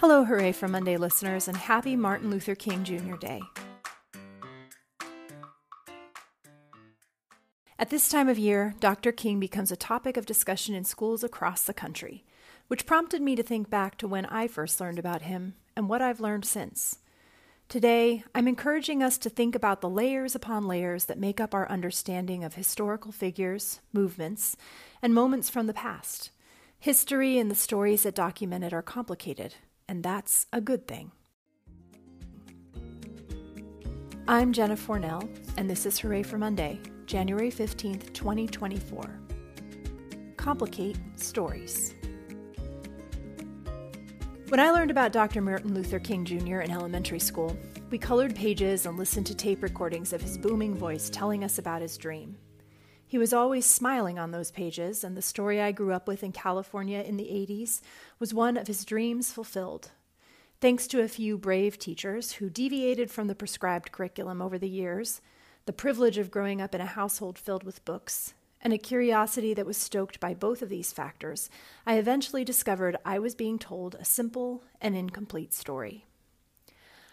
Hello, Hooray for Monday listeners, and happy Martin Luther King Jr. Day. At this time of year, Dr. King becomes a topic of discussion in schools across the country, which prompted me to think back to when I first learned about him and what I've learned since. Today, I'm encouraging us to think about the layers upon layers that make up our understanding of historical figures, movements, and moments from the past. History and the stories that document it are complicated, and that's a good thing. I'm Jenna Fournel, and this is Hooray for Monday, January 15th, 2024. Complicate Stories. When I learned about Dr. Martin Luther King Jr. in elementary school, we colored pages and listened to tape recordings of his booming voice telling us about his dream. He was always smiling on those pages, and the story I grew up with in California in the 80s was one of his dreams fulfilled. Thanks to a few brave teachers who deviated from the prescribed curriculum over the years, the privilege of growing up in a household filled with books, and a curiosity that was stoked by both of these factors, I eventually discovered I was being told a simple and incomplete story.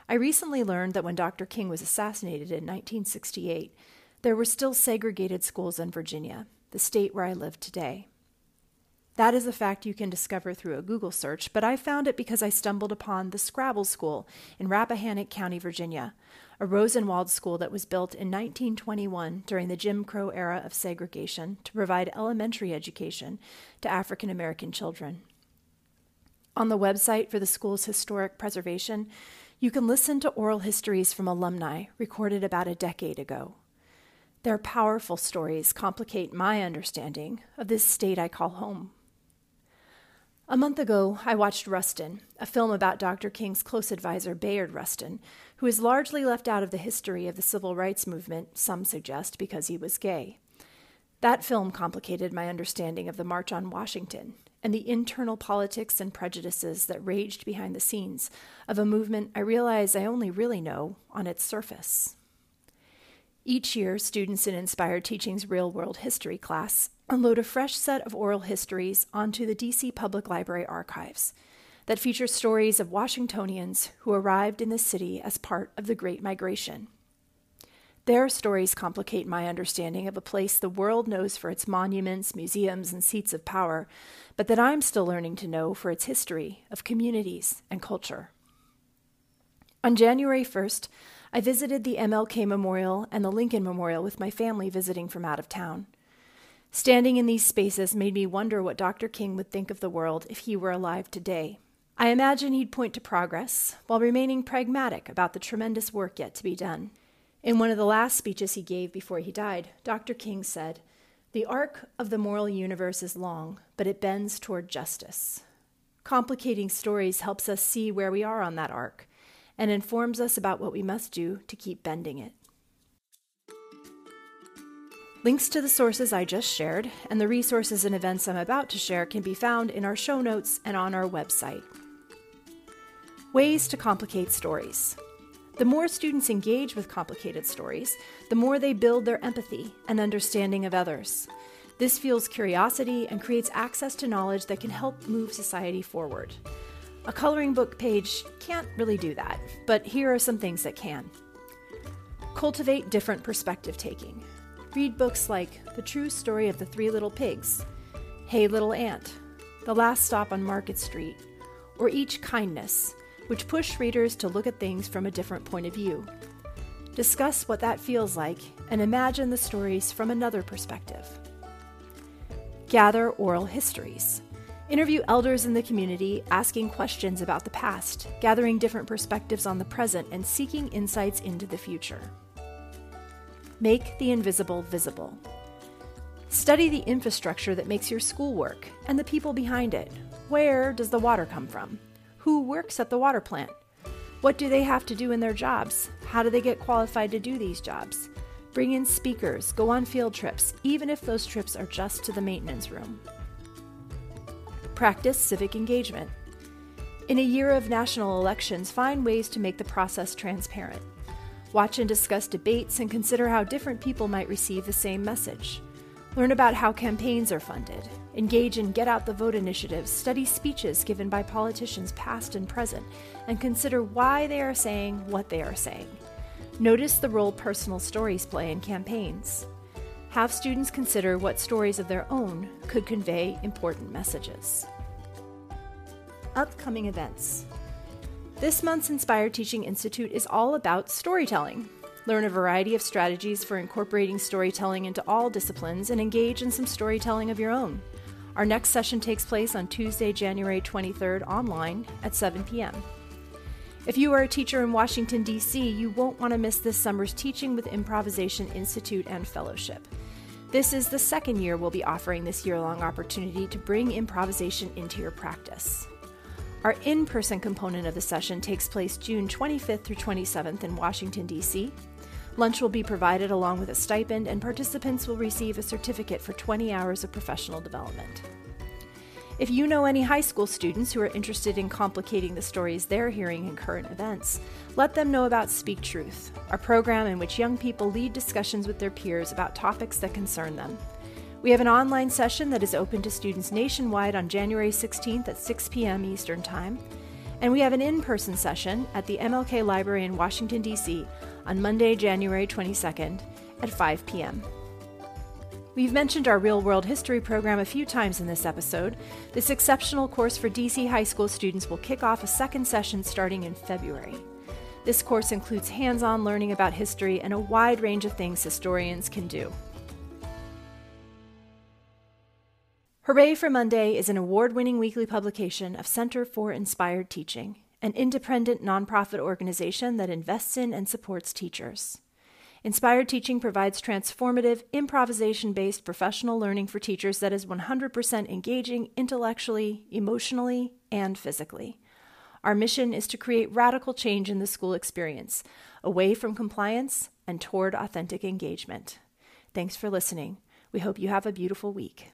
I recently learned that when Dr. King was assassinated in 1968, there were still segregated schools in Virginia, the state where I live today. That is a fact you can discover through a Google search, but I found it because I stumbled upon the Scrabble School in Rappahannock County, Virginia, a Rosenwald school that was built in 1921 during the Jim Crow era of segregation to provide elementary education to African American children. On the website for the school's historic preservation, you can listen to oral histories from alumni recorded about a decade ago. Their powerful stories complicate my understanding of this state I call home. A month ago, I watched Rustin, a film about Dr. King's close advisor Bayard Rustin, who is largely left out of the history of the civil rights movement, some suggest because he was gay. That film complicated my understanding of the March on Washington and the internal politics and prejudices that raged behind the scenes of a movement I realize I only really know on its surface. Each year, students in Inspired Teaching's Real World History class unload a fresh set of oral histories onto the DC Public Library archives that feature stories of Washingtonians who arrived in the city as part of the Great Migration. Their stories complicate my understanding of a place the world knows for its monuments, museums, and seats of power, but that I'm still learning to know for its history of communities and culture. On January 1st, I visited the MLK Memorial and the Lincoln Memorial with my family visiting from out of town. Standing in these spaces made me wonder what Dr. King would think of the world if he were alive today. I imagine he'd point to progress while remaining pragmatic about the tremendous work yet to be done. In one of the last speeches he gave before he died, Dr. King said, The arc of the moral universe is long, but it bends toward justice. Complicating stories helps us see where we are on that arc and informs us about what we must do to keep bending it. Links to the sources I just shared and the resources and events I'm about to share can be found in our show notes and on our website. Ways to complicate stories. The more students engage with complicated stories, the more they build their empathy and understanding of others. This fuels curiosity and creates access to knowledge that can help move society forward. A coloring book page can't really do that, but here are some things that can. Cultivate different perspective taking. Read books like The True Story of the Three Little Pigs, Hey Little Ant, The Last Stop on Market Street, or Each Kindness, which push readers to look at things from a different point of view. Discuss what that feels like and imagine the stories from another perspective. Gather oral histories. Interview elders in the community, asking questions about the past, gathering different perspectives on the present, and seeking insights into the future. Make the invisible visible. Study the infrastructure that makes your school work and the people behind it. Where does the water come from? Who works at the water plant? What do they have to do in their jobs? How do they get qualified to do these jobs? Bring in speakers, go on field trips, even if those trips are just to the maintenance room. Practice civic engagement. In a year of national elections, find ways to make the process transparent. Watch and discuss debates and consider how different people might receive the same message. Learn about how campaigns are funded, engage in Get Out the Vote initiatives, study speeches given by politicians past and present, and consider why they are saying what they are saying. Notice the role personal stories play in campaigns. Have students consider what stories of their own could convey important messages. Upcoming events. This month's Inspired Teaching Institute is all about storytelling. Learn a variety of strategies for incorporating storytelling into all disciplines and engage in some storytelling of your own. Our next session takes place on Tuesday, January 23rd, online at 7 p.m. If you are a teacher in Washington, D.C., you won't want to miss this summer's Teaching with Improvisation Institute and Fellowship. This is the second year we'll be offering this year long opportunity to bring improvisation into your practice. Our in person component of the session takes place June 25th through 27th in Washington, D.C. Lunch will be provided along with a stipend, and participants will receive a certificate for 20 hours of professional development. If you know any high school students who are interested in complicating the stories they're hearing in current events, let them know about Speak Truth, our program in which young people lead discussions with their peers about topics that concern them. We have an online session that is open to students nationwide on January 16th at 6 p.m. Eastern Time, and we have an in person session at the MLK Library in Washington, D.C. on Monday, January 22nd at 5 p.m. We've mentioned our real world history program a few times in this episode. This exceptional course for DC high school students will kick off a second session starting in February. This course includes hands on learning about history and a wide range of things historians can do. Hooray for Monday is an award winning weekly publication of Center for Inspired Teaching, an independent nonprofit organization that invests in and supports teachers. Inspired Teaching provides transformative, improvisation based professional learning for teachers that is 100% engaging intellectually, emotionally, and physically. Our mission is to create radical change in the school experience, away from compliance and toward authentic engagement. Thanks for listening. We hope you have a beautiful week.